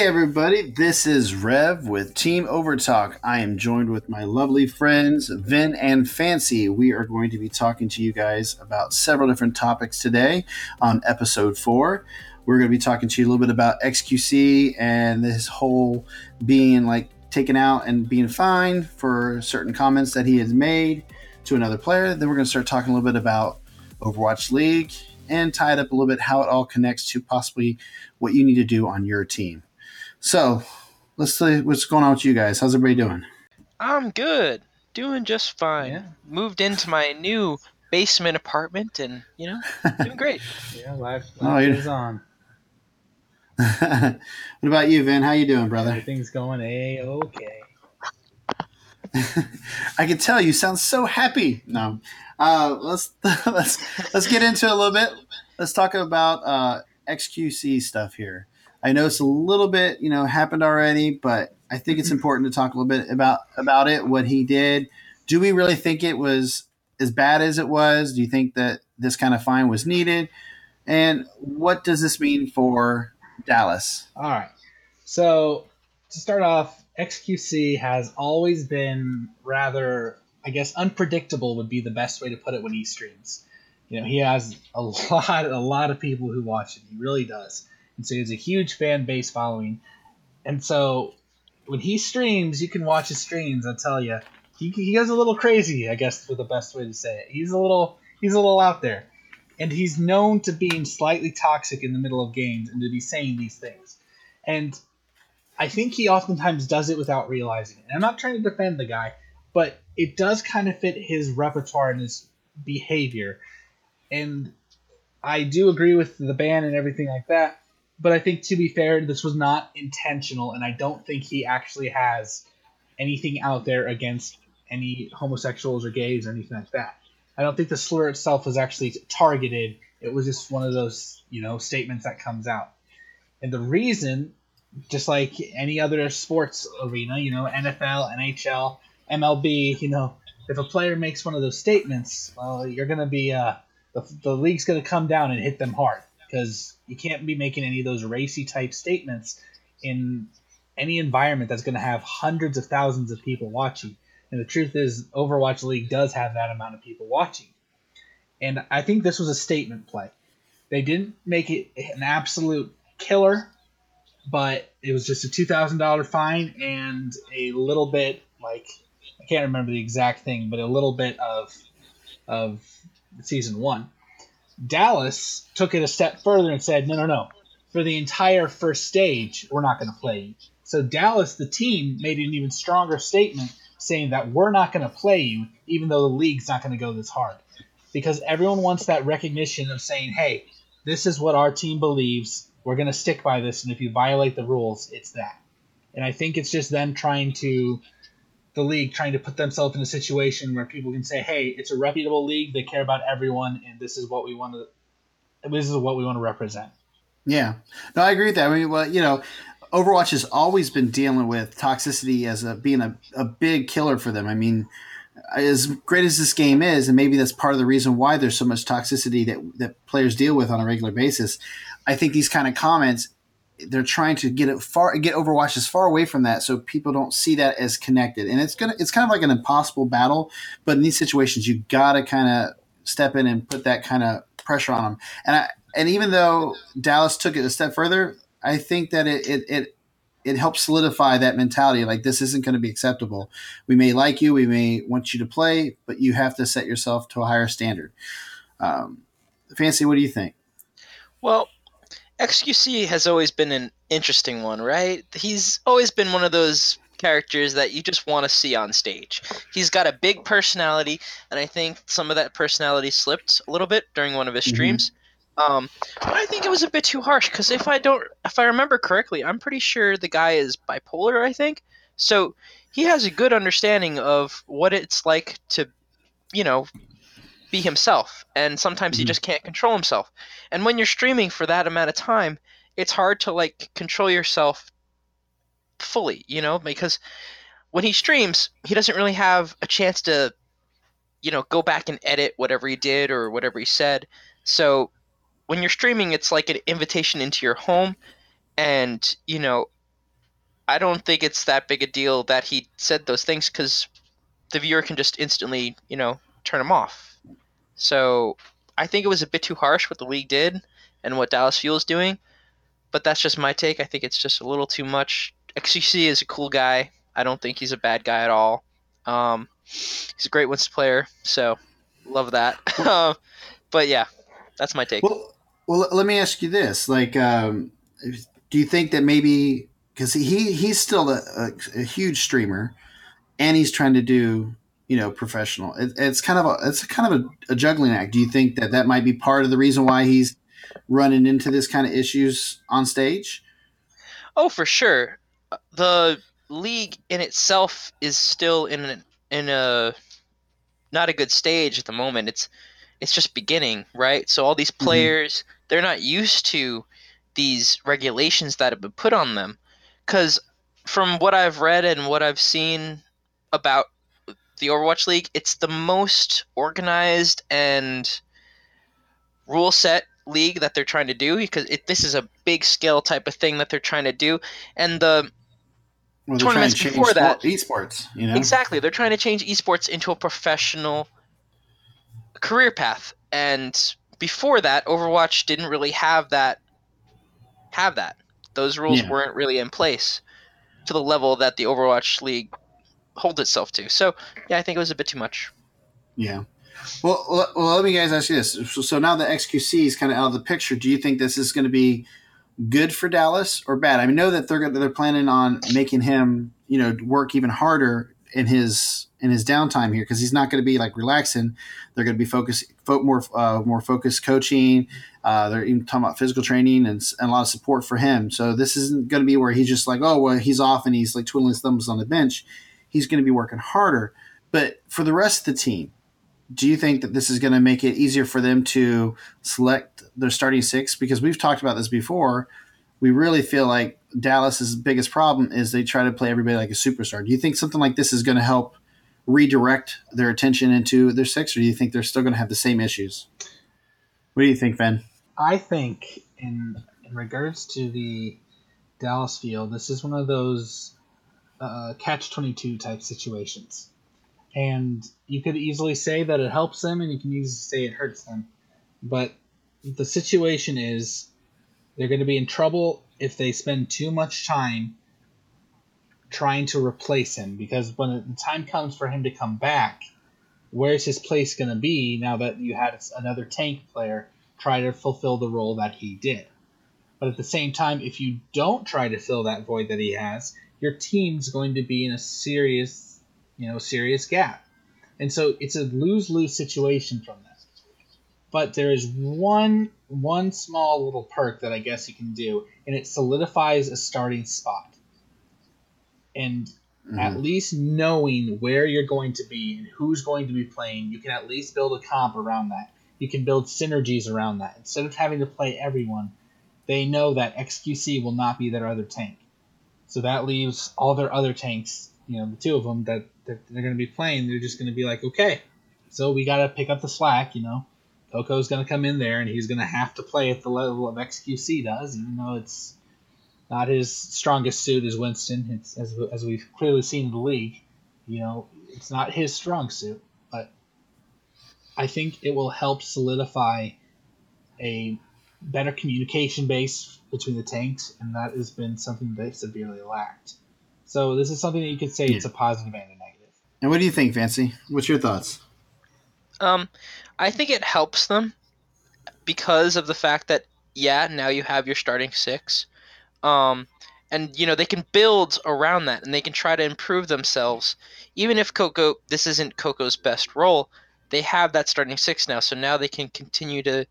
Hey everybody, this is Rev with Team Overtalk. I am joined with my lovely friends Vin and Fancy. We are going to be talking to you guys about several different topics today on episode four. We're going to be talking to you a little bit about XQC and this whole being like taken out and being fined for certain comments that he has made to another player. Then we're going to start talking a little bit about Overwatch League and tie it up a little bit how it all connects to possibly what you need to do on your team. So let's see what's going on with you guys. How's everybody doing? I'm good. Doing just fine. Yeah. Moved into my new basement apartment and, you know, doing great. Yeah, life, Oh, life you're- goes on. what about you, Vin? How you doing, brother? Everything's going a okay. I can tell you sound so happy. No, uh, let's let's let's get into it a little bit. Let's talk about uh, XQC stuff here. I know it's a little bit, you know, happened already, but I think it's important to talk a little bit about about it. What he did. Do we really think it was as bad as it was? Do you think that this kind of fine was needed? And what does this mean for Dallas? All right. So to start off, XQC has always been rather, I guess, unpredictable would be the best way to put it when he streams. You know, he has a lot, a lot of people who watch it. He really does, and so he has a huge fan base following. And so when he streams, you can watch his streams. I tell you, he, he goes a little crazy. I guess for the best way to say it, he's a little he's a little out there, and he's known to being slightly toxic in the middle of games and to be saying these things. And I think he oftentimes does it without realizing it. And I'm not trying to defend the guy, but it does kind of fit his repertoire and his behavior. And I do agree with the ban and everything like that. But I think to be fair, this was not intentional, and I don't think he actually has anything out there against any homosexuals or gays or anything like that. I don't think the slur itself was actually targeted. It was just one of those, you know, statements that comes out. And the reason, just like any other sports arena, you know, NFL, NHL, MLB, you know, if a player makes one of those statements, well, you're going to be, uh, the, the league's going to come down and hit them hard because you can't be making any of those racy type statements in any environment that's going to have hundreds of thousands of people watching. And the truth is, Overwatch League does have that amount of people watching. And I think this was a statement play. They didn't make it an absolute killer, but it was just a $2,000 fine and a little bit, like, I can't remember the exact thing, but a little bit of, of season one. Dallas took it a step further and said, no, no, no. For the entire first stage, we're not going to play you. So Dallas, the team, made an even stronger statement saying that we're not going to play you, even though the league's not going to go this hard. Because everyone wants that recognition of saying, hey, this is what our team believes. We're going to stick by this. And if you violate the rules, it's that. And I think it's just them trying to, the league trying to put themselves in a situation where people can say, hey, it's a reputable league. They care about everyone. And this is what we want to, this is what we want to represent. Yeah, no, I agree with that. I mean, well, you know, Overwatch has always been dealing with toxicity as a being a, a big killer for them. I mean, as great as this game is, and maybe that's part of the reason why there's so much toxicity that that players deal with on a regular basis. I think these kind of comments they're trying to get it far get Overwatch as far away from that so people don't see that as connected. And it's gonna it's kind of like an impossible battle, but in these situations you gotta kind of step in and put that kind of pressure on them. And I, and even though Dallas took it a step further, I think that it it it, it helps solidify that mentality. Like this isn't going to be acceptable. We may like you, we may want you to play, but you have to set yourself to a higher standard. Um, Fancy, what do you think? Well, XQC has always been an interesting one, right? He's always been one of those characters that you just want to see on stage. He's got a big personality, and I think some of that personality slipped a little bit during one of his Mhm. streams. Um, but I think it was a bit too harsh because if I don't, if I remember correctly, I'm pretty sure the guy is bipolar. I think so. He has a good understanding of what it's like to, you know, be himself, and sometimes he Mhm. just can't control himself. And when you're streaming for that amount of time, it's hard to like control yourself fully, you know, because when he streams, he doesn't really have a chance to, you know, go back and edit whatever he did or whatever he said. So when you're streaming, it's like an invitation into your home, and you know, I don't think it's that big a deal that he said those things because the viewer can just instantly, you know, turn him off. So I think it was a bit too harsh what the league did and what Dallas Fuel is doing. But that's just my take. I think it's just a little too much. XQC is a cool guy. I don't think he's a bad guy at all. Um, he's a great Winston player, so love that. Uh, but yeah, that's my take. Well, well, let me ask you this: like, um, do you think that maybe because he he's still a, a, a, huge streamer, and he's trying to do you know professional. It, it's kind of a it's kind of a, a, juggling act. Do you think that that might be part of the reason why he's running into this kind of issues on stage? Oh, for sure. The league in itself is still in an, in a not a good stage at the moment. It's it's just beginning, right? So all these mm-hmm. players, mm-hmm. they're not used to these regulations that have been put on them cuz from what I've read and what I've seen about the Overwatch League, it's the most organized and rule set league that they're trying to do because it, this is a big scale type of thing that they're trying to do. And the well, tournaments before that esports you know? Exactly. They're trying to change esports into a professional career path. And before that overwatch didn't really have that have that. Those rules yeah. weren't really in place to the level that the overwatch league holds itself to so yeah i think it was a bit too much yeah well, well, let me guys ask you this. So now the XQC is kind of out of the picture. Do you think this is going to be good for Dallas or bad? I mean, know that they're they're planning on making him, you know, work even harder in his in his downtime here because he's not going to be like relaxing. They're going to be focused, fo- more uh, more focused coaching. Uh, they're even talking about physical training and, and, a lot of support for him. So this isn't going to be where he's just like, oh, well, he's off and he's like twiddling his thumbs on the bench. He's going to be working harder. But for the rest of the team, do you think that this is going to make it easier for them to select their starting six? Because we've talked about this before. We really feel like Dallas's biggest problem is they try to play everybody like a superstar. Do you think something like this is going to help redirect their attention into their six, or do you think they're still going to have the same issues? What do you think, Ben? I think in in regards to the Dallas Fuel, this is one of those uh, catch twenty two type situations and you could easily say that it helps them, and you can easily say it hurts them. But the situation is they're going to be in trouble if they spend too much time trying to replace him because when the time comes for him to come back, where's his place going to be now that you had another tank player try to fulfill the role that he did? But at the same time, if you don't try to fill that void that he has, your team's going to be in a serious you know, serious gap. And so it's a lose lose situation from that. But there is one one small little perk that I guess you can do, and it solidifies a starting spot. And mm-hmm. at least knowing where you're going to be and who's going to be playing, you can at least build a comp around that. You can build synergies around that. Instead of having to play everyone, they know that XQC will not be their other tank. So that leaves all their other tanks you know the two of them that, that they're going to be playing, they're just going to be like, okay, so we got to pick up the slack. You know, Cocco's going to come in there and he's going to have to play at the level of XQC does, even though it's not his strongest suit as Winston. It's as as we've clearly seen in the league. You know, it's not his strong suit, but I think it will help solidify a better communication base between the tanks, and that has been something they severely lacked. So this is something that you could say yeah. it's a positive and a negative. And what do you think, Fancy? What's your thoughts? Um, I think it helps them because of the fact that yeah, now you have your starting six. Um, and you know they can build around that and they can try to improve themselves even if cocco this isn't cocco's best role they have that starting six now so now they can continue to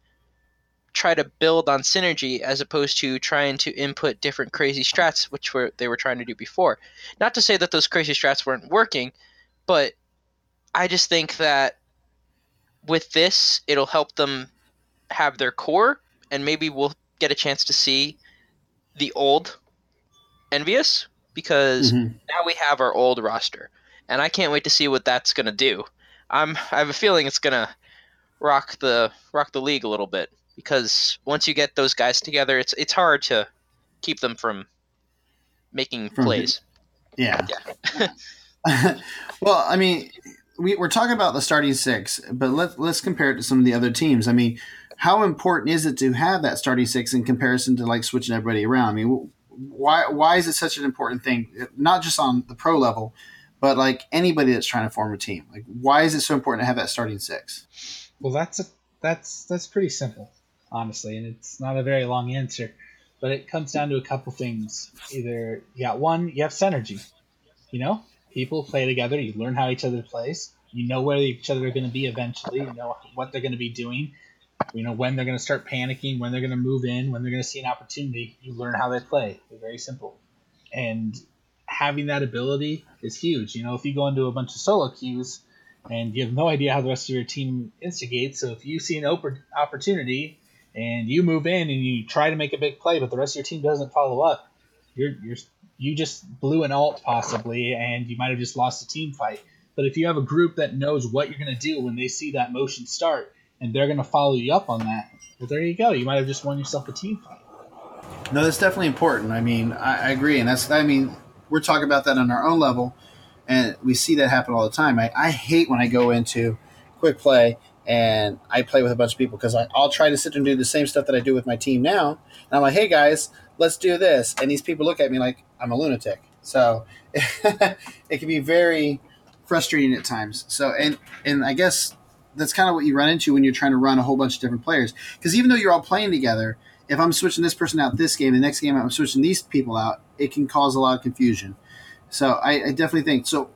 try to build on synergy as opposed to trying to input different crazy strats, which were they were trying to do before. Not to say that those crazy strats weren't working, but I just think that with this, it'll help them have their core, and maybe we'll get a chance to see the old EnVyUs because mm-hmm. now we have our old roster, and I can't wait to see what that's gonna do. I'm I have a feeling it's gonna rock the rock the league a little bit because once you get those guys together, it's it's hard to keep them from making From plays. Yeah. well, I mean, we, we're talking about the starting six, but let, let's compare it to some of the other teams. I mean, how important is it to have that starting six in comparison to like switching everybody around? I mean, why why is it such an important thing? Not just on the pro level, but like anybody that's trying to form a team. Like, why is it so important to have that starting six? Well, that's a, that's that's pretty simple, honestly, and it's not a very long answer, but it comes down to a couple things. Either you got one, you have synergy. You know, people play together. You learn how each other plays. You know where each other are going to be eventually. You know what they're going to be doing. You know when they're going to start panicking, when they're going to move in, when they're going to see an opportunity. You learn how they play. They're very simple, and having that ability is huge. You know, if you go into a bunch of solo queues and you have no idea how the rest of your team instigates, so if you see an open opportunity and you move in and you try to make a big play, but the rest of your team doesn't follow up, you're you're you just blew an ult possibly, and you might have just lost a team fight. But if you have a group that knows what you're going to do when they see that motion start, and they're going to follow you up on that, well, there you go. You might have just won yourself a team fight. No, that's definitely important. I mean, I, I agree, and that's I mean, we're talking about that on our own level, and we see that happen all the time. I, I hate when I go into quick play and I play with a bunch of people because I'll try to sit and do the same stuff that I do with my team now, and I'm like, hey guys, let's do this, and these people look at me like I'm a lunatic. So it can be very frustrating at times. So and and I guess that's kind of what you run into when you're trying to run a whole bunch of different players. Because even though you're all playing together, if I'm switching this person out this game, the next game I'm switching these people out, it can cause a lot of confusion. So I, I definitely think so.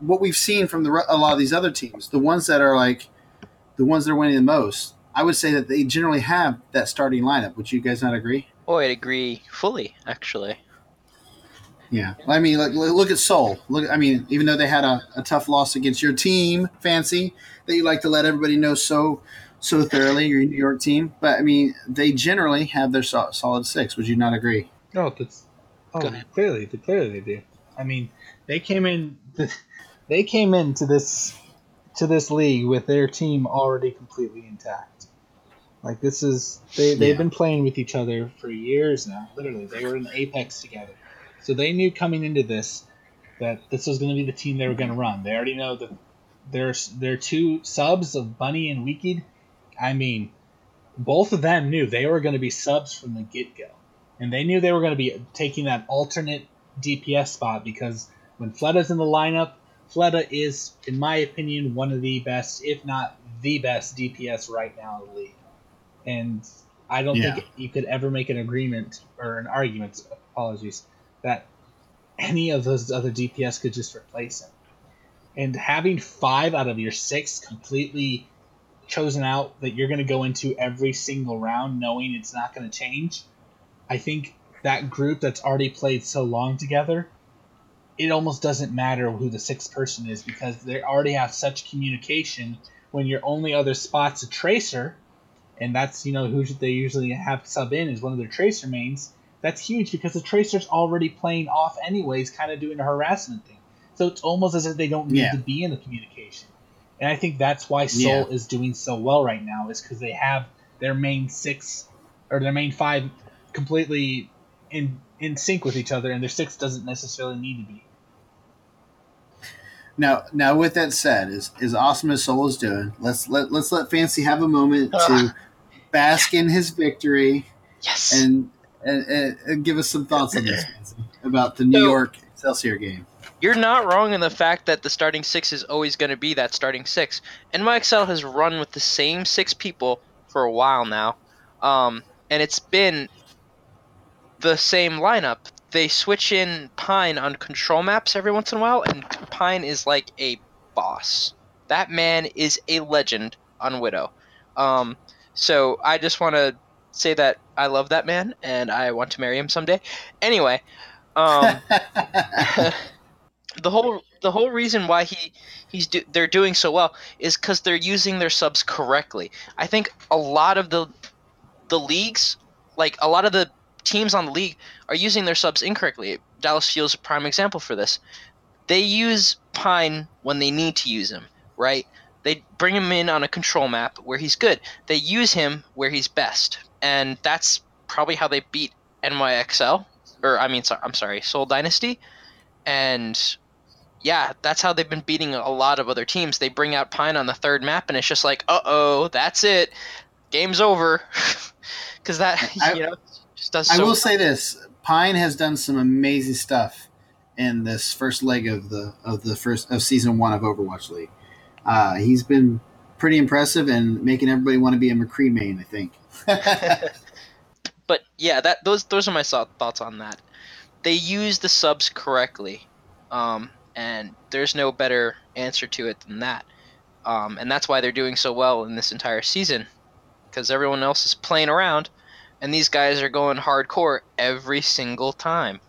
What we've seen from the, a lot of these other teams, the ones that are like the ones that are winning the most, I would say that they generally have that starting lineup. Would you guys not agree? Oh, I'd agree fully, actually. Yeah, I mean, look, look at Seoul. Look, I mean, even though they had a, a, tough loss against your team, fancy that you like to let everybody know so so thoroughly, your New York team. But I mean, they generally have their so, solid six. Would you not agree? No, that's oh, clearly, clearly they do. I mean, they came in, they came into this to this league with their team already completely intact. Like this is they they've yeah. been playing with each other for years now. Literally, they were in Apex together. So they knew coming into this that this was going to be the team they were going to run. They already know that there's their two subs of Bunny and Wekeed. I mean, both of them knew they were going to be subs from the get go, and they knew they were going to be taking that alternate DPS spot because when Fleta's in the lineup, Fleta is, in my opinion, one of the best, if not the best DPS right now in the league. And I don't yeah. think you could ever make an agreement or an argument. Apologies that any of those other DPS could just replace him. And having five out of your six completely chosen out that you're going to go into every single round knowing it's not going to change, I think that group that's already played so long together, it almost doesn't matter who the sixth person is because they already have such communication when your only other spot's a tracer, and that's, you know, who they usually have sub in is one of their tracer mains that's huge because the Tracer's already playing off anyways, kind of doing a harassment thing. So it's almost as if they don't need yeah. to be in the communication. And I think that's why Seoul yeah. is doing so well right now, is because they have their main six or their main five completely in in sync with each other, and their six doesn't necessarily need to be. Now, now, with that said, as as awesome as Seoul is doing, let's let let's let Fancy have a moment to bask in his victory. Yes. And and, and, and give us some thoughts on this about the New so, York Excelsior game. You're not wrong in the fact that the starting six is always going to be that starting six. NYXL has run with the same six people for a while now, um, and it's been the same lineup. They switch in Pine on control maps every once in a while, and Pine is like a boss. That man is a legend on Widow. Um, so I just want to say that I love that man and I want to marry him someday. Anyway, um, the whole the whole reason why he he's do, they're doing so well is because they're using their subs correctly. I think a lot of the the leagues, like a lot of the teams on the league, are using their subs incorrectly. Dallas Fuel's a prime example for this. They use Pine when they need to use him, right? They bring him in on a control map where he's good. They use him where he's best and that's probably how they beat NYXL or I mean, so, I'm sorry, Seoul Dynasty, and yeah, that's how they've been beating a lot of other teams. They bring out Pine on the third map, and it's just like, uh oh, that's it, game's over, because that I- you know does. I So will say this: Pine has done some amazing stuff in this first leg of the of the first of season one of Overwatch League. Uh, he's been pretty impressive and making everybody want to be a McCree main. I think. but yeah, that those those are my thoughts on that. They use the subs correctly, um, and there's no better answer to it than that. Um, and that's why they're doing so well in this entire season, because everyone else is playing around, and these guys are going hardcore every single time.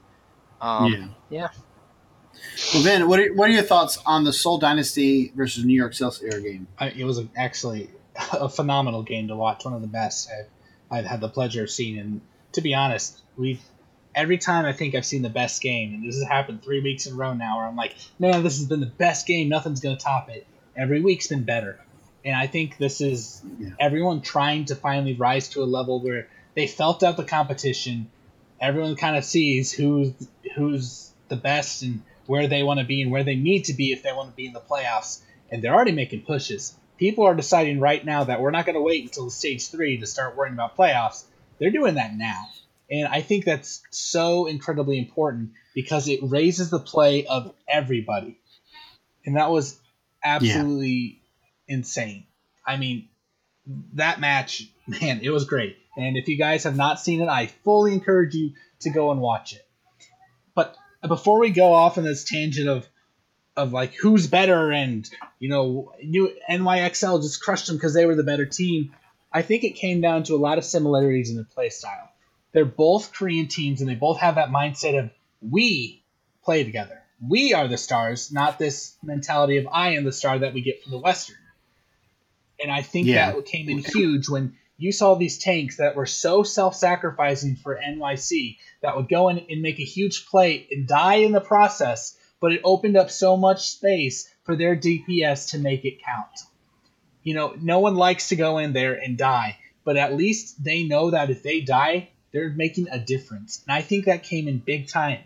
Um, yeah. yeah. Well, Ben, what are, what are your thoughts on the Seoul Dynasty versus New York Excelsior game? I, it was actually a phenomenal game to watch. One of the best I've, I've had the pleasure of seeing. And to be honest, we've every time I think I've seen the best game, and this has happened three weeks in a row now, where I'm like, man, this has been the best game. Nothing's gonna top it. Every week's been better, and I think this is Yeah. everyone trying to finally rise to a level where they felt out the competition. Everyone kind of sees who's who's the best and where they want to be and where they need to be if they want to be in the playoffs. And they're already making pushes. People are deciding right now that we're not going to wait until stage three to start worrying about playoffs. They're doing that now. And I think that's so incredibly important because it raises the play of everybody. And that was absolutely insane. I mean, that match, man, it was great. And if you guys have not seen it, I fully encourage you to go and watch it. But before we go off on this tangent of of like who's better and you know you NYXL just crushed them because they were the better team, I think it came down to a lot of similarities in their play style. They're both Korean teams and they both have that mindset of we play together. We are the stars, not this mentality of I am the star that we get from the Western. And I think Yeah. that came in huge when you saw these tanks that were so self-sacrificing for NYC that would go in and make a huge play and die in the process, but it opened up so much space for their DPS to make it count. You know, no one likes to go in there and die, but at least they know that if they die, they're making a difference. And I think that came in big time.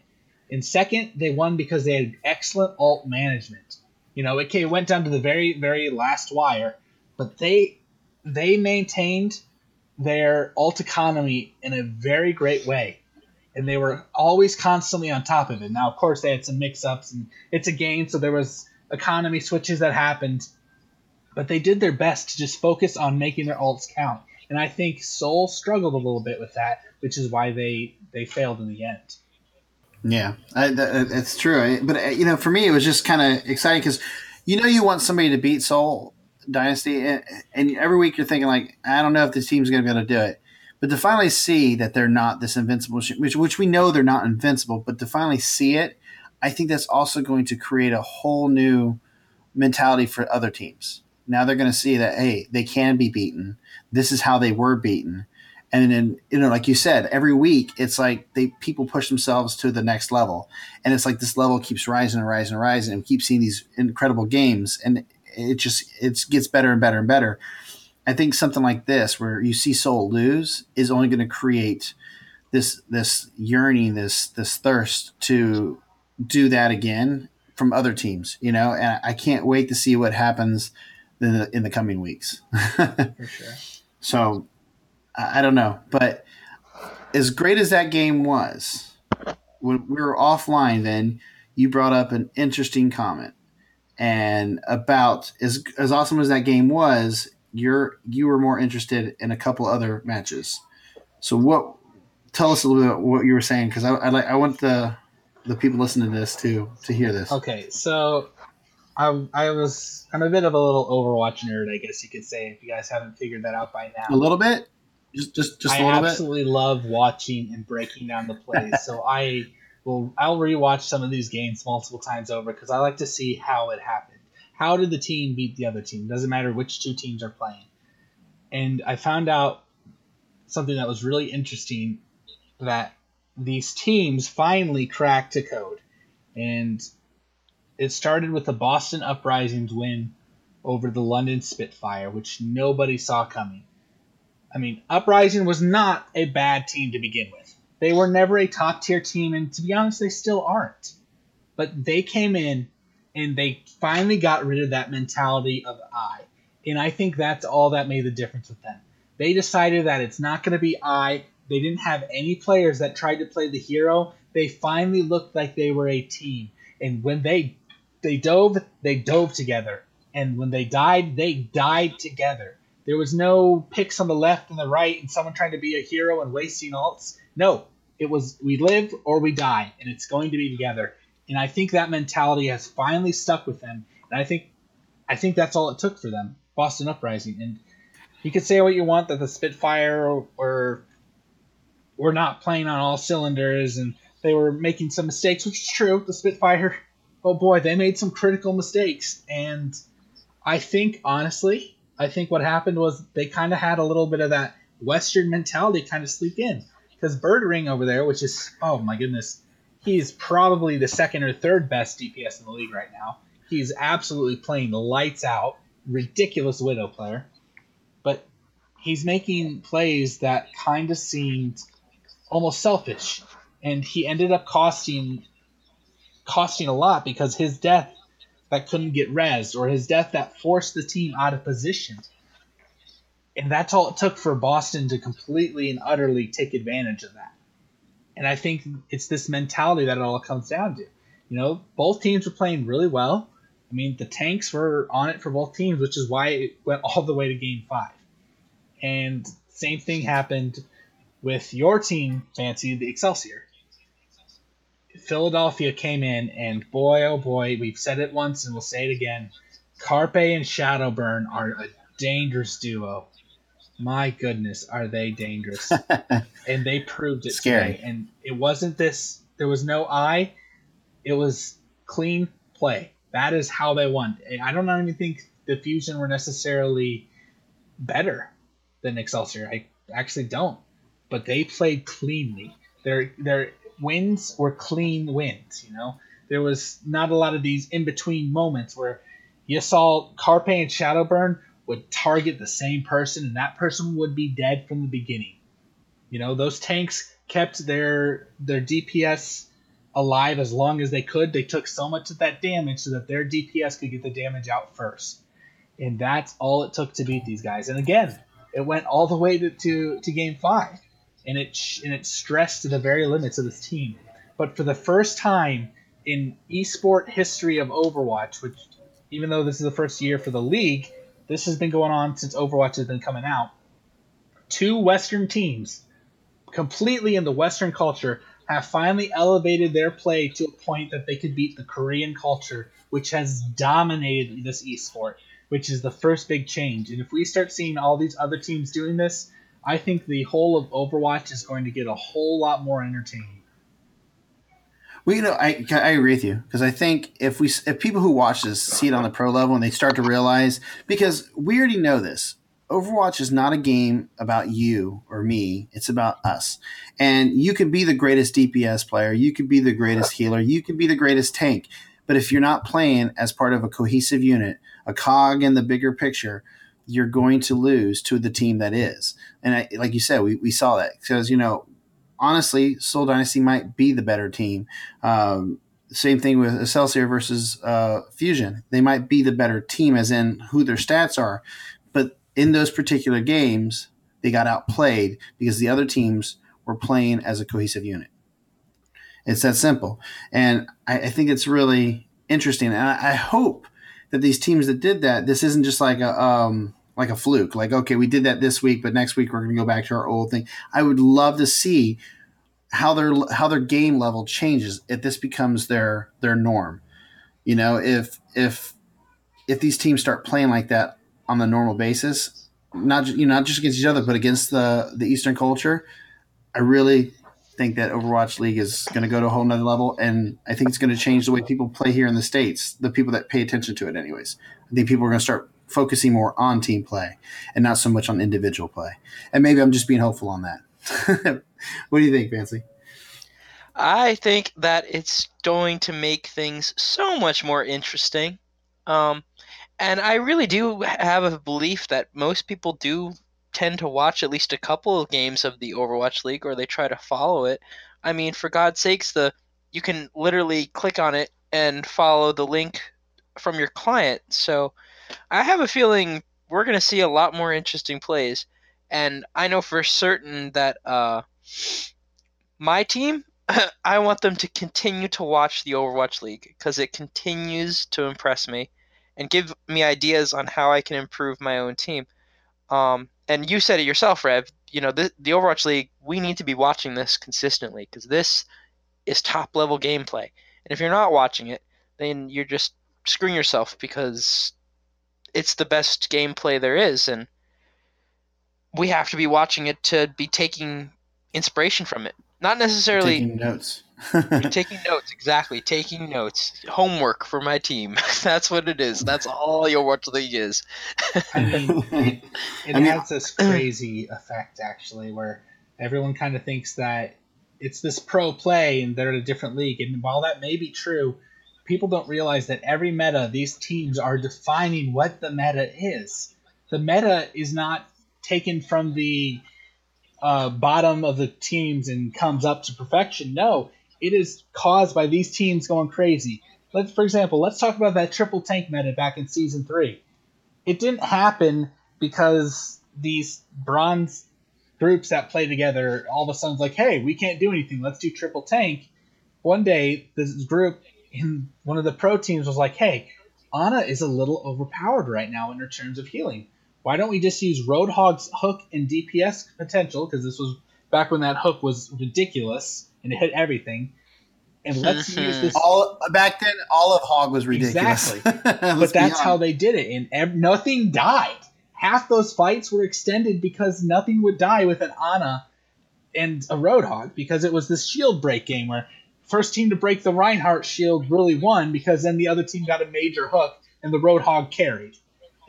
And second, they won because they had excellent ult management. You know, it went down to the very, very last wire, but they they maintained their ult economy in a very great way. And they were always constantly on top of it. Now, of course, they had some mix ups, and it's a game, so there was economy switches that happened. But they did their best to just focus on making their ults count. And I think Seoul struggled a little bit with that, which is why they, they failed in the end. Yeah, I, that, that's true. But uh, you know, for me, it was just kind of exciting because you know you want somebody to beat Seoul Dynasty, and, every week you're thinking like, I don't know if this team's going to be able to do it. But to finally see that they're not this invincible, which which we know they're not invincible, but to finally see it, I think that's also going to create a whole new mentality for other teams. Now they're going to see that hey, they can be beaten. This is how they were beaten. And then you know, like you said, every week it's like they people push themselves to the next level, and it's like this level keeps rising and rising and rising, and we keep seeing these incredible games, and it just it gets better and better and better. I think something like this, where you see Seoul lose, is only going to create this this yearning, this this thirst to do that again from other teams, you know. And I can't wait to see what happens in the, in the coming weeks. For sure. So I I don't know, but as great as that game was, when we were offline, then you brought up an interesting comment, and about as as awesome as that game was, you're you were more interested in a couple other matches. So what? Tell us a little bit about what you were saying because I, I like I want the the people listening to this to to hear this. Okay, so I, I was I'm a bit of a little Overwatch nerd, I guess you could say, if you guys haven't figured that out by now. A little bit, just just just I a little bit. I absolutely love watching and breaking down the plays. so I will I'll rewatch some of these games multiple times over because I like to see how it happened. How did the team beat the other team? Doesn't matter which two teams are playing. And I found out something that was really interesting that these teams finally cracked to code. And it started with the Boston Uprisings win over the London Spitfire, which nobody saw coming. I mean, Uprising was not a bad team to begin with. They were never a top tier team, and to be honest, they still aren't. But they came in and they finally got rid of that mentality of I. And I think that's all that made the difference with them. They decided that it's not going to be I. They didn't have any players that tried to play the hero. They finally looked like they were a team. And when they they dove, they dove together. And when they died, they died together. There was no picks on the left and the right and someone trying to be a hero and wasting ults. No, it was we live or we die, and it's going to be together. And I think that mentality has finally stuck with them. And I think I think that's all it took for them. Boston Uprising. And you could say what you want that the Spitfire were were not playing on all cylinders and they were making some mistakes, which is true. The Spitfire, oh boy, they made some critical mistakes. And I think honestly, I think what happened was they kind of had a little bit of that Western mentality kind of sleep in. Because Birdring over there, which is oh my goodness, he's probably the second or third best DPS in the league right now. He's absolutely playing lights out, ridiculous Widow player. But he's making plays that kind of seemed almost selfish. And he ended up costing costing a lot because his death that couldn't get res or his death that forced the team out of position. And that's all it took for Boston to completely and utterly take advantage of that. And I think it's this mentality that it all comes down to. You know, both teams were playing really well. I mean, the tanks were on it for both teams, which is why it went all the way to game five. And same thing happened with your team, Fancy, the Excelsior. Philadelphia came in, and boy, oh boy, we've said it once and we'll say it again. Carpe and Shadowburn are a dangerous duo. My goodness, are they dangerous? and they proved it Scary. today. And it wasn't this. There was no I. It was clean play. That is how they won. I don't even think the Fusion were necessarily better than Excelsior. I actually don't. But they played cleanly. Their their wins were clean wins. You know, there was not a lot of these in between moments where you saw Carpe and Shadowburn would target the same person, and that person would be dead from the beginning. You know, those tanks kept their their DPS alive as long as they could. They took so much of that damage so that their DPS could get the damage out first. And that's all it took to beat these guys. And again, it went all the way to, to, to game five. And it, and it stressed to the very limits of this team. But for the first time in esport history of Overwatch, which even though this is the first year for the league, this has been going on since Overwatch has been coming out. Two Western teams, completely in the Western culture, have finally elevated their play to a point that they could beat the Korean culture, which has dominated this esport, which is the first big change. And if we start seeing all these other teams doing this, I think the whole of Overwatch is going to get a whole lot more entertaining. Well, you know, I, I agree with you because I think if we if people who watch this see it on the pro level and they start to realize because we already know this, Overwatch is not a game about you or me. It's about us. And you can be the greatest DPS player, you can be the greatest healer, you can be the greatest tank. But if you're not playing as part of a cohesive unit, a cog in the bigger picture, you're going to lose to the team that is. And I, like you said, we, we saw that because, you know, honestly, Seoul Dynasty might be the better team. Um, same thing with Excelsior versus uh, Fusion. They might be the better team, as in who their stats are. But in those particular games, they got outplayed because the other teams were playing as a cohesive unit. It's that simple. And I, I think it's really interesting. And I, I, hope that these teams that did that, this isn't just like a um, like a fluke. Like, okay, we did that this week, but next week we're going to go back to our old thing. I would love to see how their how their game level changes if this becomes their their norm. You know, if if if these teams start playing like that on the normal basis, not you know not just against each other, but against the the Eastern culture, I really think that Overwatch League is going to go to a whole nother level, and I think it's going to change the way people play here in the states. The people that pay attention to it, anyways. I think people are going to start focusing more on team play and not so much on individual play. And maybe I'm just being hopeful on that. what do you think, Fancy? I think that it's going to make things so much more interesting. Um, and I really do have a belief that most people do tend to watch at least a couple of games of the Overwatch League or they try to follow it. I mean, for God's sakes, the you can literally click on it and follow the link from your client. So I have a feeling we're going to see a lot more interesting plays. And I know for certain that uh, my team, I want them to continue to watch the Overwatch League because it continues to impress me and give me ideas on how I can improve my own team. Um, and you said it yourself, Rev. You know, the, the Overwatch League, we need to be watching this consistently because this is top level gameplay. And if you're not watching it, then you're just screwing yourself because it's the best gameplay there is. And we have to be watching it to be taking inspiration from it. Not necessarily taking notes. taking notes, exactly. Taking notes. Homework for my team. That's what it is. That's all your Watch League is. I mean, it, it I mean- has this crazy effect actually, where everyone kind of thinks that it's this pro play and they're in a different league. And while that may be true, people don't realize that every meta, these teams are defining what the meta is. The meta is not taken from the uh, bottom of the teams and comes up to perfection. No, it is caused by these teams going crazy. Let's, for example, let's talk about that triple tank meta back in season three. It didn't happen because these bronze groups that play together all of a sudden like, hey, we can't do anything. Let's do triple tank. One day, this group in one of the pro teams was like, hey, Ana is a little overpowered right now in her terms of healing. Why don't we just use Roadhog's hook and DPS potential? Because this was back when that hook was ridiculous and it hit everything. And let's mm-hmm. use this. all back then, all of Hog was ridiculous. Exactly. But that's how they did it, and ev- nothing died. Half those fights were extended because nothing would die with an Ana and a Roadhog because it was this shield break game where first team to break the Reinhardt shield really won because then the other team got a major hook and the Roadhog carried.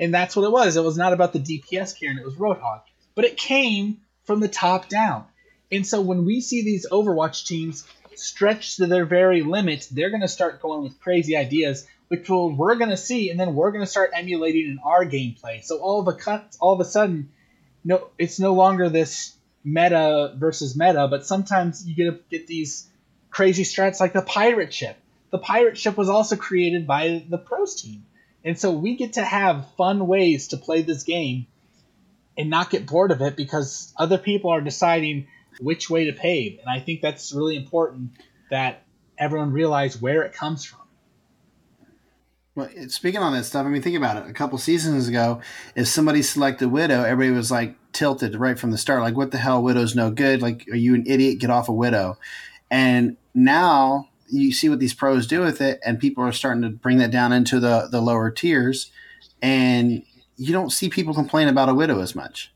And that's what it was. It was not about the DPS carrying, it was Roadhog. But it came from the top down. And so when we see these Overwatch teams stretch to their very limit, they're going to start going with crazy ideas, which will, we're going to see, and then we're going to start emulating in our gameplay. So all of a all of a sudden, no, it's no longer this meta versus meta, but sometimes you get get these crazy strats like the pirate ship. The pirate ship was also created by the pros team, and so we get to have fun ways to play this game and not get bored of it because other people are deciding which way to pave. And I think that's really important that everyone realize where it comes from. Well, speaking on that stuff, I mean, think about it. A couple seasons ago, if somebody selected Widow, everybody was like tilted right from the start. Like, what the hell? Widow's no good. Like, are you an idiot? Get off a Widow. And now you see what these pros do with it, and people are starting to bring that down into the, the lower tiers. And you don't see people complain about a Widow as much.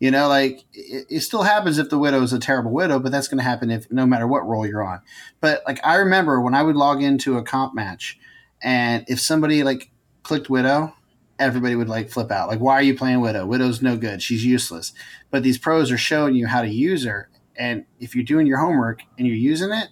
You know, like it, it still happens if the widow is a terrible widow, but that's going to happen if no matter what role you're on. But like I remember when I would log into a comp match, and if somebody like clicked widow, everybody would like flip out. Like, why are you playing widow? Widow's no good. She's useless. But these pros are showing you how to use her, and if you're doing your homework and you're using it,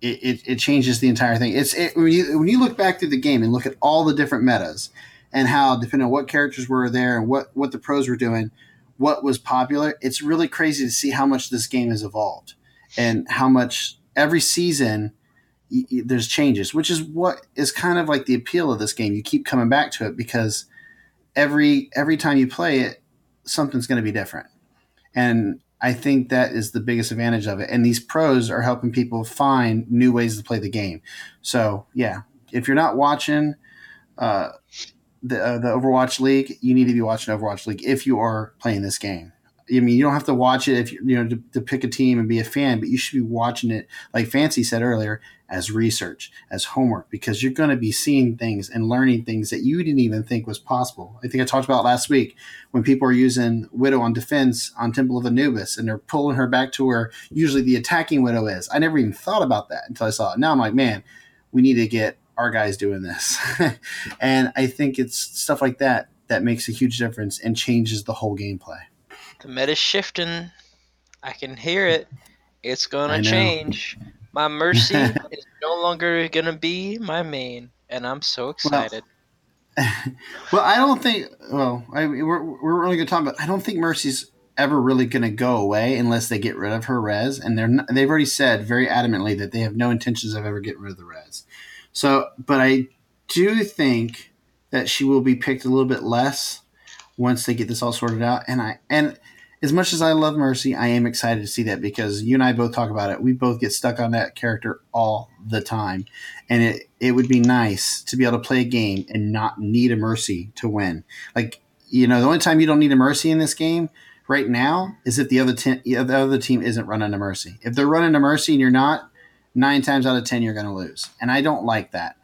it, it, it changes the entire thing. It's it, when you when you look back through the game and look at all the different metas and how depending on what characters were there and what what the pros were doing, what was popular. It's really crazy to see how much this game has evolved and how much every season y- y- there's changes, which is what is kind of like the appeal of this game. You keep coming back to it because every every time you play it, something's going to be different, and I think that is the biggest advantage of it. And these pros are helping people find new ways to play the game. So yeah, if you're not watching. Uh, the uh, the Overwatch League, you need to be watching Overwatch League if you are playing this game. I mean, you don't have to watch it if you you know to, to pick a team and be a fan, but you should be watching it, like Fancy said earlier, as research, as homework, because you're going to be seeing things and learning things that you didn't even think was possible. I think I talked about last week when people are using Widow on defense on Temple of Anubis, and they're pulling her back to where usually the attacking Widow is. I never even thought about that until I saw it. Now I'm like, man, we need to get our guys doing this. and I think it's stuff like that that makes a huge difference and changes the whole gameplay. The meta's shifting. I can hear it. It's gonna change. My Mercy is no longer gonna be my main, and I'm so excited. well, I don't think. Well, I, we're we're only going to talk about. I don't think Mercy's ever really going to go away unless they get rid of her res, and they're not, they've already said very adamantly that they have no intentions of ever getting rid of the res. So, but I do think that she will be picked a little bit less once they get this all sorted out, and I and as much as I love Mercy, I am excited to see that because you and I both talk about it. We both get stuck on that character all the time. And it, it would be nice to be able to play a game and not need a Mercy to win. Like, you know, the only time you don't need a Mercy in this game right now is if the other, ten, the other team isn't running a Mercy. If they're running a Mercy and you're not, nine times out of 10, you're going to lose. And I don't like that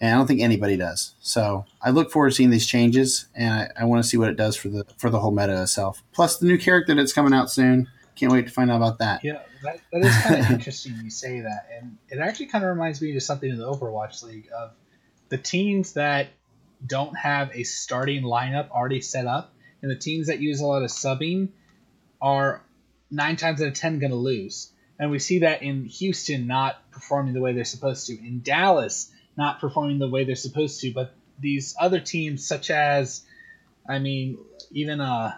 and I don't think anybody does. So I look forward to seeing these changes, and I, I want to see what it does for the for the whole meta itself. Plus the new character that's coming out soon. Can't wait to find out about that. Yeah, that, that is kind of interesting you say that, and it actually kind of reminds me of something in the Overwatch League of the teams that don't have a starting lineup already set up, and the teams that use a lot of subbing are nine times out of ten going to lose. And we see that in Houston not performing the way they're supposed to. In Dallas, not performing the way they're supposed to. But these other teams, such as, I mean, even uh,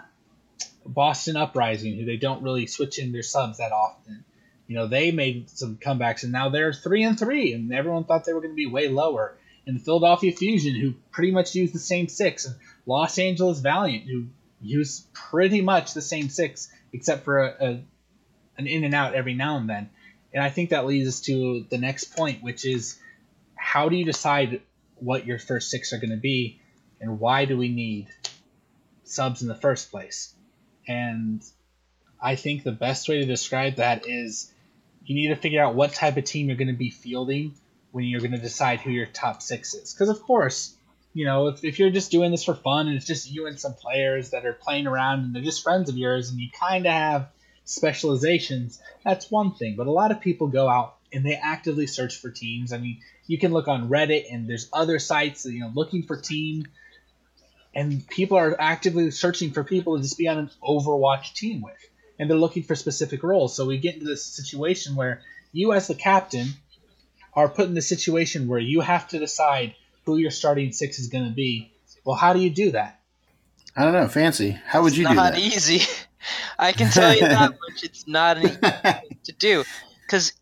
Boston Uprising, who they don't really switch in their subs that often, you know, they made some comebacks and now they're three and three, and everyone thought they were going to be way lower. And the Philadelphia Fusion, who pretty much used the same six, and Los Angeles Valiant, who used pretty much the same six, except for a, a an in and out every now and then. And I think that leads us to the next point, which is how do you decide what your first six are going to be and why do we need subs in the first place? And I think the best way to describe that is you need to figure out what type of team you're going to be fielding when you're going to decide who your top six is. Because, of course, you know, if, if you're just doing this for fun and it's just you and some players that are playing around and they're just friends of yours and you kind of have specializations, that's one thing. But a lot of people go out and they actively search for teams. I mean, you can look on Reddit and there's other sites, you know, looking for team, and people are actively searching for people to just be on an Overwatch team with, and they're looking for specific roles. So we get into this situation where you, as the captain, are put in the situation where you have to decide who your starting six is going to be. Well, how do you do that? I don't know. Fancy. How would it's you do that? Not easy. I can tell you that much. It's not easy to do because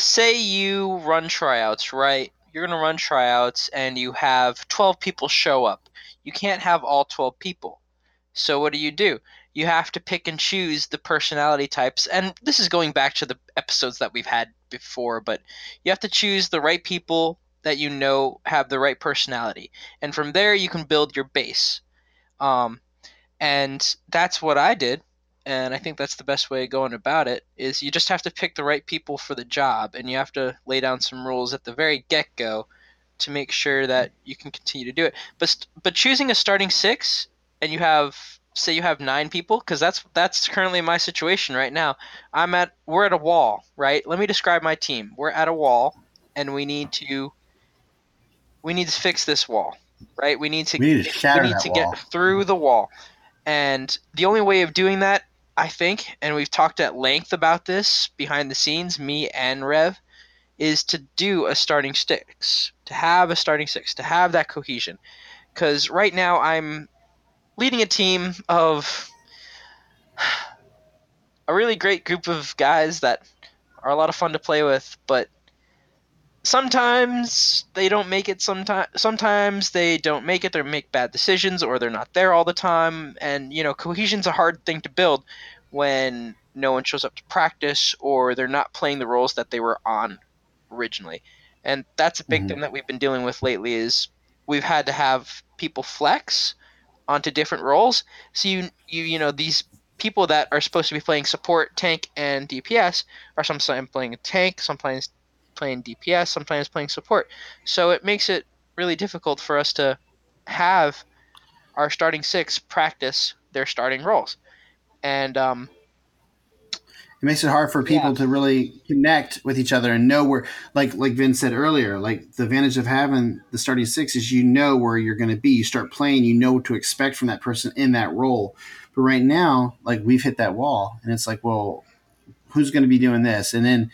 say you run tryouts, right? You're going to run tryouts and you have 12 people show up. You can't have all 12 people. So what do you do? You have to pick and choose the personality types. And this is going back to the episodes that we've had before, but you have to choose the right people that you know have the right personality. And from there, you can build your base. Um, and that's what I did and I think that's the best way of going about it is you just have to pick the right people for the job and you have to lay down some rules at the very get-go to make sure that you can continue to do it. But but choosing a starting 6 and you have say you have 9 people cuz that's that's currently my situation right now. I'm at we're at a wall, right? Let me describe my team. We're at a wall and we need to we need to fix this wall, right? We need to we need to, we need to get through the wall. And the only way of doing that I think, and we've talked at length about this behind the scenes, me and Rev, is to do a starting six, to have a starting six, to have that cohesion. Because right now I'm leading a team of a really great group of guys that are a lot of fun to play with, but sometimes they don't make it sometimes sometimes they don't make it they make bad decisions or they're not there all the time and you know cohesion's a hard thing to build when no one shows up to practice or they're not playing the roles that they were on originally and that's a big mm-hmm. thing that we've been dealing with lately is we've had to have people flex onto different roles so you you you know these people that are supposed to be playing support tank and dps are sometimes playing a tank sometimes playing DPS, sometimes playing support. So it makes it really difficult for us to have our starting six practice their starting roles. And um, it makes it hard for people yeah. to really connect with each other and know where like like Vin said earlier, like the advantage of having the starting six is you know where you're gonna be. You start playing, you know what to expect from that person in that role. But right now, like we've hit that wall and it's like, well, who's gonna be doing this? And then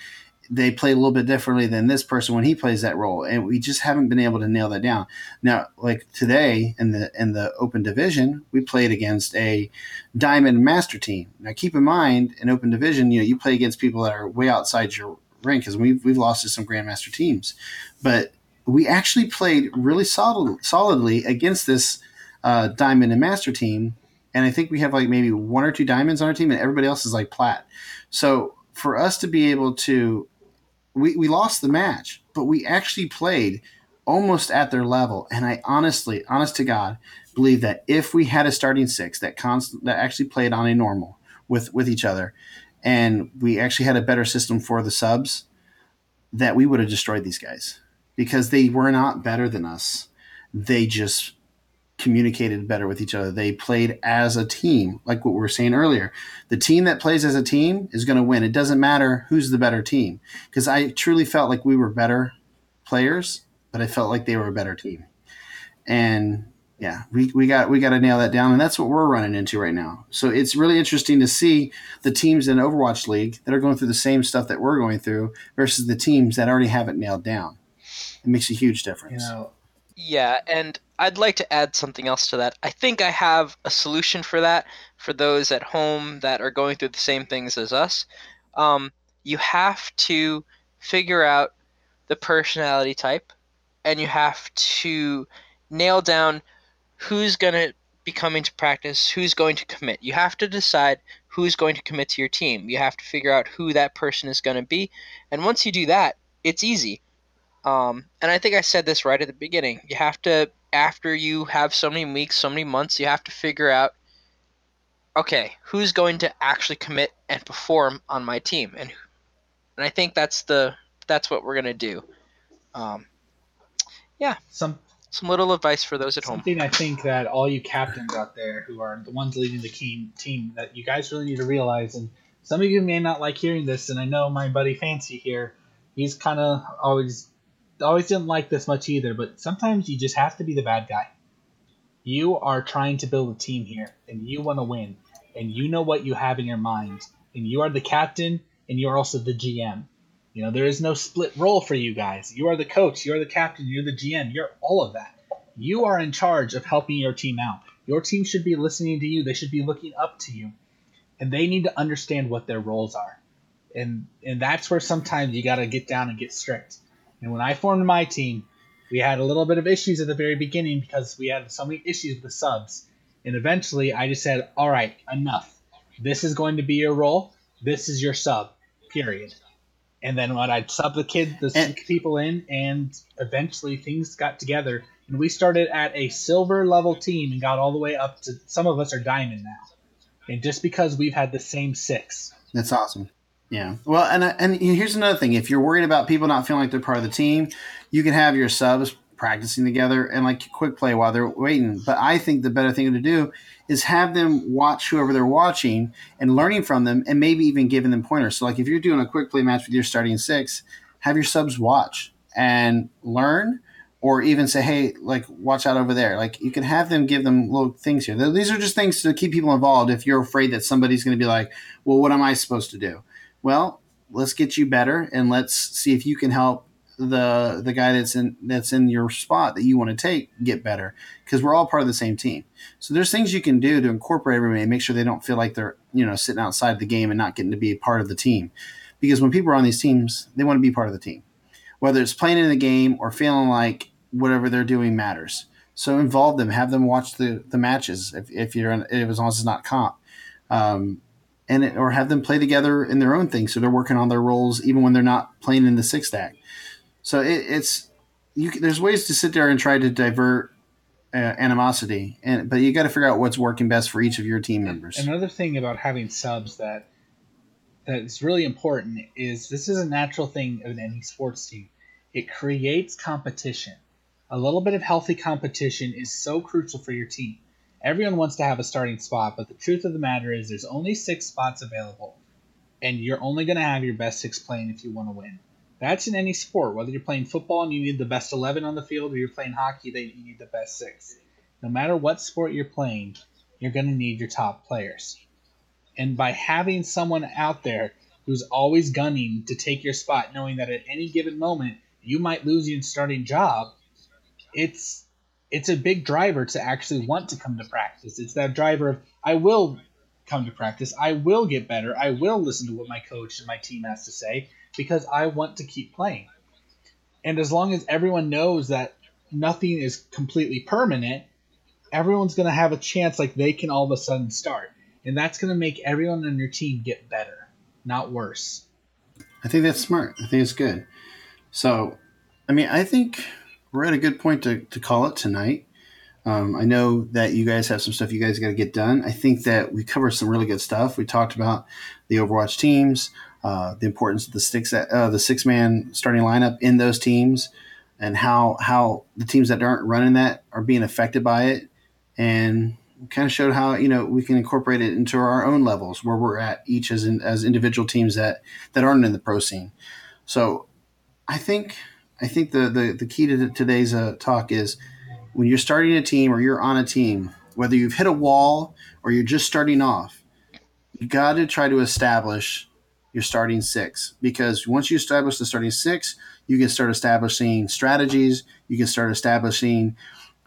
they play a little bit differently than this person when he plays that role, and we just haven't been able to nail that down. Now, like today in the in the Open Division, we played against a Diamond Master team. Now, keep in mind, in Open Division, you know you play against people that are way outside your rank because we've we've lost to some Grandmaster teams, but we actually played really solid, solidly against this uh, Diamond and Master team, and I think we have like maybe one or two diamonds on our team, and everybody else is like plat. So for us to be able to we, we lost the match, but we actually played almost at their level. And I honestly, honest to God, believe that if we had a starting six that const- that actually played on a normal with with each other, and we actually had a better system for the subs, that we would have destroyed these guys because they were not better than us. They just communicated better with each other. They played as a team, like what we were saying earlier. The team that plays as a team is going to win. It doesn't matter who's the better team because I truly felt like we were better players, but I felt like they were a better team. And yeah, we, we got we got to nail that down, and that's what we're running into right now. So it's really interesting to see the teams in Overwatch League that are going through the same stuff that we're going through versus the teams that already have it nailed down. It makes a huge difference. You know, Yeah, and I'd like to add something else to that. I think I have a solution for that for those at home that are going through the same things as us. Um, you have to figure out the personality type, and you have to nail down who's going to be coming to practice, who's going to commit. You have to decide who's going to commit to your team. You have to figure out who that person is going to be, and once you do that, it's easy. Um, and I think I said this right at the beginning. You have to, after you have so many weeks, so many months, you have to figure out, okay, who's going to actually commit and perform on my team, and and I think that's the that's what we're gonna do. Um, yeah, some some little advice for those at home. something I think that all you captains out there who are the ones leading the team team that you guys really need to realize, and some of you may not like hearing this, and I know my buddy Fancy here, he's kind of always always didn't like this much either, but sometimes you just have to be the bad guy. You are trying to build a team here, and you want to win, and you know what you have in your mind, and you are the captain, and you are also the GM. You know, there is no split role for you guys. You are the coach, you're the captain, you're the GM, you're all of that. You are in charge of helping your team out. Your team should be listening to you, they should be looking up to you. And they need to understand what their roles are. And and that's where sometimes you got to get down and get strict. And when I formed my team, we had a little bit of issues at the very beginning because we had so many issues with the subs. And eventually I just said, "All right, enough. This is going to be your role. This is your sub." Period and then when I'd sub the kid, the And- people in, and eventually things got together, and we started at a silver level team and got all the way up to some of us are diamond now, and just because we've had the same six, That's awesome. Yeah. Well, and uh, and here's another thing: if you're worried about people not feeling like they're part of the team, you can have your subs practicing together and like quick play while they're waiting. But I think the better thing to do is have them watch whoever they're watching and learning from them, and maybe even giving them pointers. So, like if you're doing a quick play match with your starting six, have your subs watch and learn. Or even say, hey, like, watch out over there. Like, you can have them give them little things here. These are just things to keep people involved if you're afraid that somebody's going to be like, well, what am I supposed to do? Well let's get you better and let's see if you can help the the guy that's in that's in your spot that you want to take get better because we're all part of the same team. So there's things you can do to incorporate everybody and make sure they don't feel like they're you know sitting outside the game and not getting to be a part of the team. Because when people are on these teams they want to be part of the team. Whether it's playing in the game or feeling like whatever they're doing matters. So involve them have them watch the the matches if, if you're in, if, as long as it's not comp. Um, and it, or have them play together in their own thing so they're working on their roles even when they're not playing in the six stack so it, it's you there's ways to sit there and try to divert uh, animosity and but you got to figure out what's working best for each of your team members Another thing about having subs that that is really important is this is a natural thing in any sports team. It creates competition. A little bit of healthy competition is so crucial for your team. Everyone wants to have a starting spot, but the truth of the matter is there's only six spots available, and you're only going to have your best six playing if you want to win. That's in any sport, whether you're playing football and you need the best 11 on the field, or you're playing hockey, that you need the best six. No matter what sport you're playing, you're going to need your top players. And by having someone out there who's always gunning to take your spot, knowing that at any given moment you might lose your starting job, it's it's a big driver to actually want to come to practice. It's that driver of I will come to practice, I will get better, I will listen to what my coach and my team has to say because I want to keep playing. And as long as everyone knows that nothing is completely permanent, everyone's going to have a chance like they can all of a sudden start. And that's going to make everyone on your team get better, not worse. I think that's smart. I think it's good. So, I mean, I think we're at a good point to, to call it tonight. Um, I know that you guys have some stuff you guys got to get done. I think that we covered some really good stuff. We talked about the Overwatch teams, uh, the importance of the six uh, the six man starting lineup in those teams, and how how the teams that aren't running that are being affected by it, and kind of showed how you know we can incorporate it into our own levels where we're at each as in, as individual teams that that aren't in the pro scene. So I think I think the the, the key to today's uh, talk is when you're starting a team or you're on a team, whether you've hit a wall or you're just starting off, you got to try to establish your starting six because once you establish the starting six, you can start establishing strategies. You can start establishing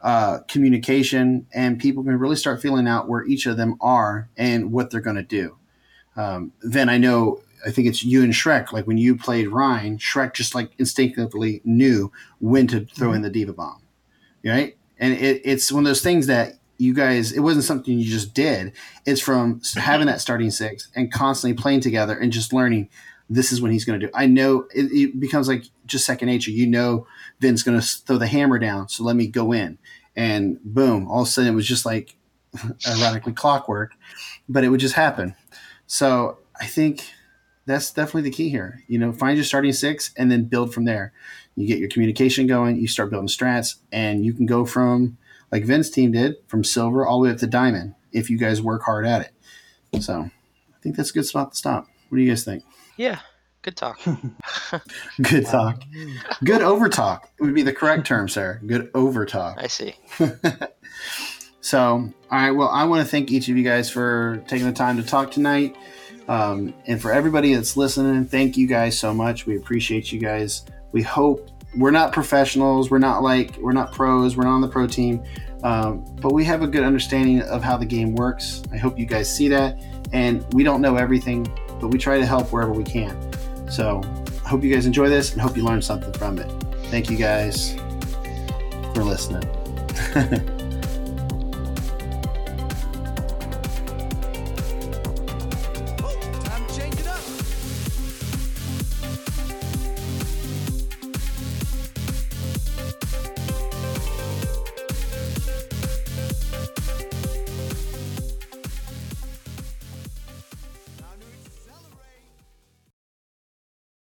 uh, communication, and people can really start feeling out where each of them are and what they're going to do. Um, then I know, I think it's you and Shrek. Like when you played Rein, Shrek just like instinctively knew when to throw in the D.Va bomb, right? And it, it's one of those things that you guys it wasn't something you just did it's from having that starting six and constantly playing together and just learning this is what he's going to do i know it, it, becomes like just second nature you know vin's going to throw the hammer down so let me go in and boom all of a sudden it was just like ironically clockwork but it would just happen so i think that's definitely the key here you know find your starting six and then build from there you get your communication going you start building strats and you can go from like Vin's team did from silver all the way up to diamond if you guys work hard at it. So I think that's a good spot to stop. What do you guys think? Yeah, good talk. good talk. Good over talk would be the correct term, sir. Good over talk. I see. so, all right. Well, I want to thank each of you guys for taking the time to talk tonight. Um, and for everybody that's listening, thank you guys so much. We appreciate you guys. We hope we're not professionals. We're not like we're not pros. We're not on the pro team, um, but we have a good understanding of how the game works. I hope you guys see that. And we don't know everything, but we try to help wherever we can. So I hope you guys enjoy this and hope you learn something from it. Thank you guys for listening.